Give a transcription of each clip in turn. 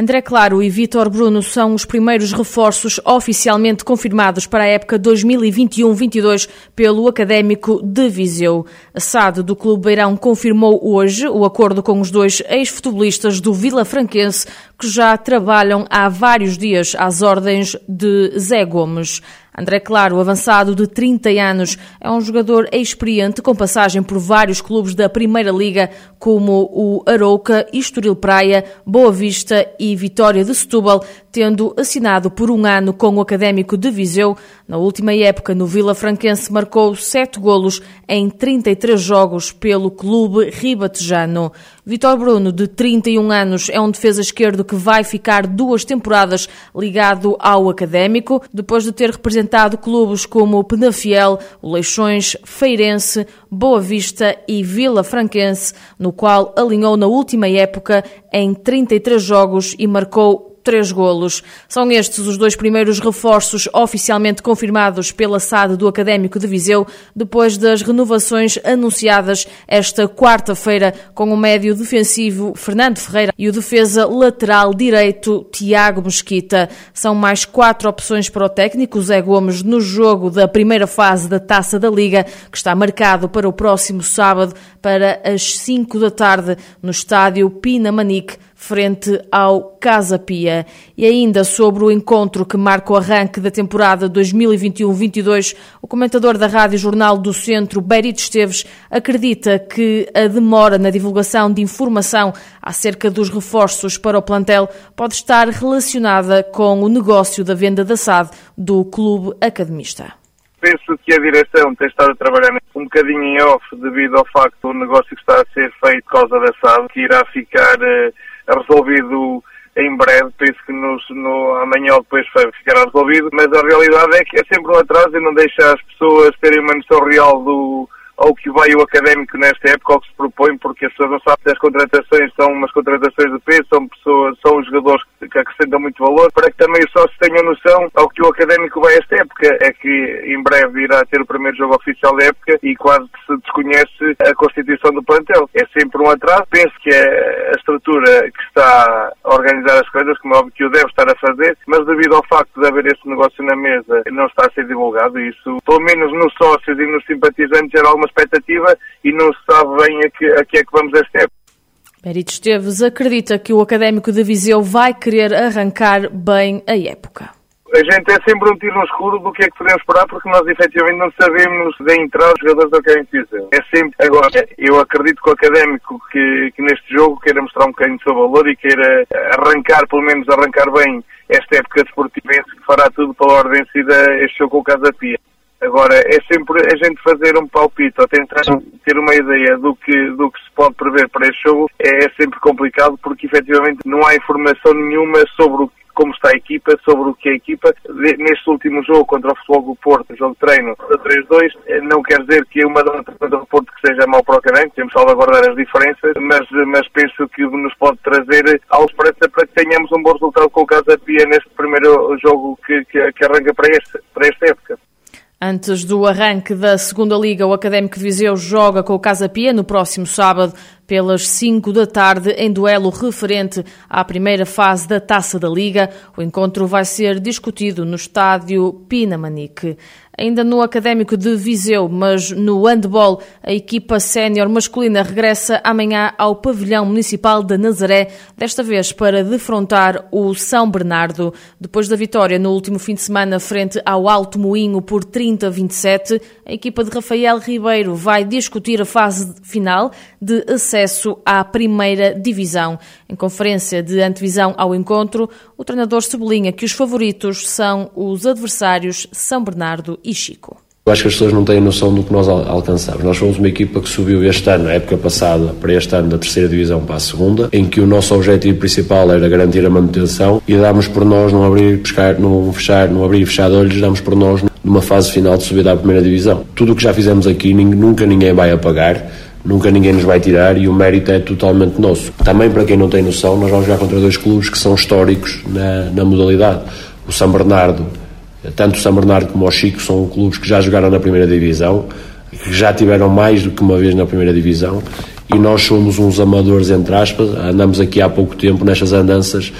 André Claro e Vítor Bruno são os primeiros reforços oficialmente confirmados para a época 2021-22 pelo Académico de Viseu. A SAD do Clube Beirão confirmou hoje o acordo com os dois ex-futebolistas do Vila Franquense que já trabalham há vários dias às ordens de Zé Gomes. André Claro, avançado de 30 anos, é um jogador experiente com passagem por vários clubes da Primeira Liga, como o Arouca, Estoril Praia, Boa Vista e Vitória de Setúbal, tendo assinado por um ano com o Académico de Viseu. Na última época, no Vila Franquense, marcou sete golos em 33 jogos pelo clube ribatejano. Vitor Bruno, de 31 anos, é um defesa esquerdo que vai ficar duas temporadas ligado ao Académico, depois de ter representado clubes como o Penafiel, Leixões, Feirense, Boa Vista e Vila Franquense, no qual alinhou na última época em 33 jogos e marcou três golos. São estes os dois primeiros reforços oficialmente confirmados pela SAD do Académico de Viseu, depois das renovações anunciadas esta quarta-feira com o médio defensivo Fernando Ferreira e o defesa lateral direito Tiago Mesquita. São mais quatro opções para o técnico Zé Gomes no jogo da primeira fase da Taça da Liga, que está marcado para o próximo sábado para as 5 da tarde no estádio Pina Manique frente ao Casa Pia. E ainda sobre o encontro que marca o arranque da temporada 2021-22, o comentador da Rádio Jornal do Centro, Berito Esteves, acredita que a demora na divulgação de informação acerca dos reforços para o plantel pode estar relacionada com o negócio da venda da SAD do clube academista. Penso que a direção tem estado a trabalhar um bocadinho em off devido ao facto do negócio que está a ser feito por causa da SAD, que irá ficar uh, resolvido em breve, penso que no, amanhã ou depois ficará resolvido, mas a realidade é que é sempre um atraso e não deixa as pessoas terem uma noção real do, ao que vai o académico nesta época, ao que se propõe, porque as pessoas não sabem se as contratações são umas contratações de peso, são pessoas, são jogadores que acrescentam muito valor, para que também só se tenham noção ao que o académico vai esta época. É que em breve irá ter o primeiro jogo oficial da época e quase se desconhece a constituição do plantel. É sempre um atraso. Penso que é a estrutura que está a organizar as coisas, como é óbvio que o deve estar a fazer, mas devido ao facto de haver esse negócio na mesa, não está a ser divulgado. Isso, pelo menos nos sócios e nos simpatizantes, gera algumas expectativa e não se sabe bem a que, a que é que vamos esta época. Perito Esteves acredita que o Académico de Viseu vai querer arrancar bem a época. A gente é sempre um tiro no escuro do que é que podemos esperar, porque nós efetivamente não sabemos de entrar os jogadores do Académico de Viseu. É sempre. Agora, eu acredito que o Académico que, que neste jogo queira mostrar um bocadinho do seu valor e queira arrancar, pelo menos arrancar bem esta época desportiva, que fará tudo para a ordem de este jogo com o Casa Pia. Agora, é sempre a gente fazer um palpite ou tentar ter uma ideia do que, do que se pode prever para este jogo é sempre complicado porque efetivamente não há informação nenhuma sobre o, como está a equipa, sobre o que é a equipa. Neste último jogo contra o Futebol do Porto, jogo de treino da 3-2, eh, não quer dizer que uma derrota contra o Porto que seja mau para o Canem, temos que salvaguardar as diferenças, mas, mas penso que nos pode trazer a esperança para que tenhamos um bom resultado com o Casa Pia neste primeiro jogo que, que, que arranca para, este, para esta época. Antes do arranque da segunda liga, o Académico de Viseu joga com o Casa Pia no próximo sábado pelas 5 da tarde em duelo referente à primeira fase da Taça da Liga. O encontro vai ser discutido no estádio Pinamanique. Ainda no Académico de Viseu, mas no handball, a equipa sénior masculina regressa amanhã ao pavilhão municipal de Nazaré, desta vez para defrontar o São Bernardo. Depois da vitória no último fim de semana frente ao Alto Moinho por 30-27, a equipa de Rafael Ribeiro vai discutir a fase final de acesso à primeira divisão. Em conferência de antevisão ao encontro, o treinador sublinha que os favoritos são os adversários São Bernardo e Chico. Eu acho que as pessoas não têm noção do que nós alcançamos. Nós fomos uma equipa que subiu este ano, a época passada, para este ano da terceira divisão para a segunda, em que o nosso objetivo principal era garantir a manutenção e dámos por nós não abrir, pescar, não fechar, não abrir e fechar de olhos, dámos por nós numa fase final de subida à primeira divisão. Tudo o que já fizemos aqui, nunca ninguém vai apagar nunca ninguém nos vai tirar e o mérito é totalmente nosso. Também para quem não tem noção, nós vamos jogar contra dois clubes que são históricos na, na modalidade. O São Bernardo, tanto o São Bernardo como o Chico são clubes que já jogaram na primeira divisão, que já tiveram mais do que uma vez na primeira divisão e nós somos uns amadores, entre aspas, andamos aqui há pouco tempo nestas andanças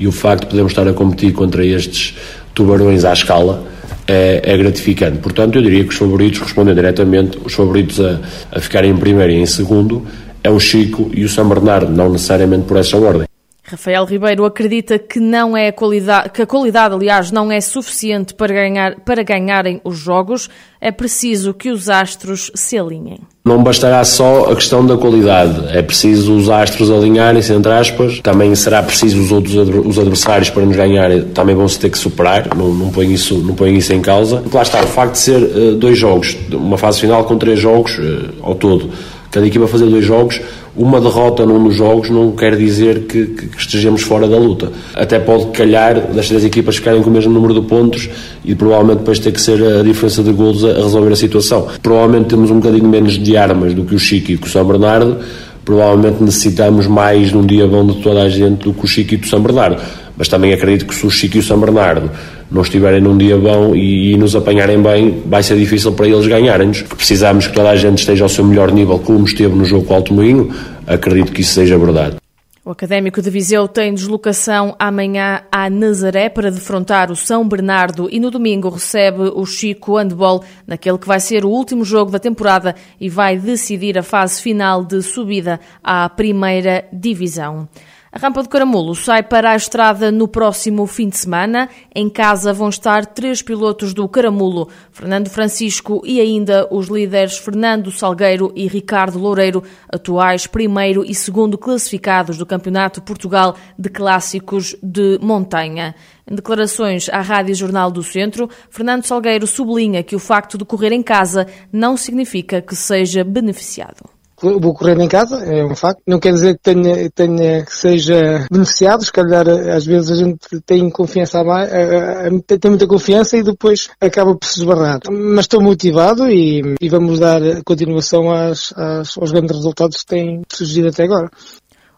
e o facto de podermos estar a competir contra estes tubarões à escala é, é, gratificante. Portanto, eu diria que os favoritos, respondendo diretamente, os favoritos a, a ficarem em primeiro e em segundo é o Chico e o São Bernardo, não necessariamente por essa ordem. Rafael Ribeiro acredita que não é a qualidade, que a qualidade, aliás, não é suficiente para ganhar para ganharem os jogos. É preciso que os astros se alinhem. Não bastará só a questão da qualidade, é preciso os astros alinharem-se, entre aspas. Também será preciso os outros os adversários para nos ganharem, também vão se ter que superar. Não, não põe isso, não põe isso em causa. Lá está, o facto de ser uh, dois jogos, uma fase final com três jogos uh, ao todo cada equipa fazer dois jogos, uma derrota num dos jogos não quer dizer que, que, estejamos fora da luta. Até pode calhar das três equipas ficarem com o mesmo número de pontos e provavelmente depois ter que ser a diferença de golos a, resolver a situação. Provavelmente temos um bocadinho menos de armas do que o Chico e o São Bernardo, provavelmente necessitamos mais num dia bom de toda a gente do que o Chico e o São Bernardo. Mas também acredito que se o Chico e o São Bernardo não estiverem num dia bom e, e nos apanharem bem, vai ser difícil para eles ganharem-nos. Precisamos que toda a gente esteja ao seu melhor nível, como esteve no jogo com o Alto Moinho. Acredito que isso seja verdade. O Académico de Viseu tem deslocação amanhã a Nazaré para defrontar o São Bernardo e no domingo recebe o Chico Handball naquele que vai ser o último jogo da temporada e vai decidir a fase final de subida à primeira divisão. A rampa do Caramulo sai para a estrada no próximo fim de semana. Em casa vão estar três pilotos do Caramulo, Fernando Francisco e ainda os líderes Fernando Salgueiro e Ricardo Loureiro, atuais primeiro e segundo classificados do Campeonato Portugal de Clássicos de Montanha. Em declarações à Rádio Jornal do Centro, Fernando Salgueiro sublinha que o facto de correr em casa não significa que seja beneficiado vou correr em casa, é um facto. Não quer dizer que tenha, tenha que seja beneficiado, se calhar às vezes a gente tem confiança mais, tem muita confiança e depois acaba por se esbarrar. Mas estou motivado e, e vamos dar continuação às, às, aos grandes resultados que têm surgido até agora.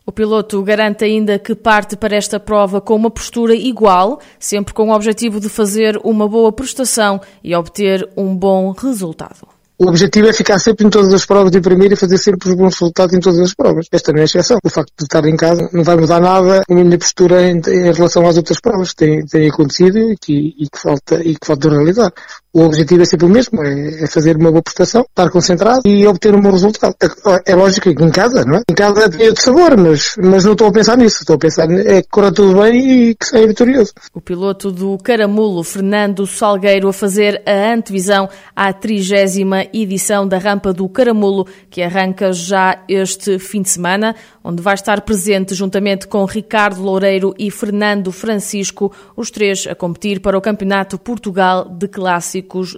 O piloto garante ainda que parte para esta prova com uma postura igual, sempre com o objetivo de fazer uma boa prestação e obter um bom resultado. O objetivo é ficar sempre em todas as provas de primeiro e fazer sempre os bons resultados em todas as provas. Esta não é exceção. O facto de estar em casa não vai mudar nada a minha postura em, em relação às outras provas que têm, têm acontecido e que, e que falta, e que falta realizar. O objetivo é sempre o mesmo, é, é, fazer uma boa prestação, estar concentrado e obter um bom resultado. É, é lógico que em casa, não é? Em casa tem outro sabor, mas, mas não estou a pensar nisso. Estou a pensar é que corra tudo bem e que saia vitorioso. O piloto do Caramulo, Fernando Salgueiro, a fazer a antevisão à trigésima edição da Rampa do Caramulo, que arranca já este fim de semana, onde vai estar presente juntamente com Ricardo Loureiro e Fernando Francisco, os três a competir para o Campeonato Portugal de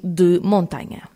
De Montanha.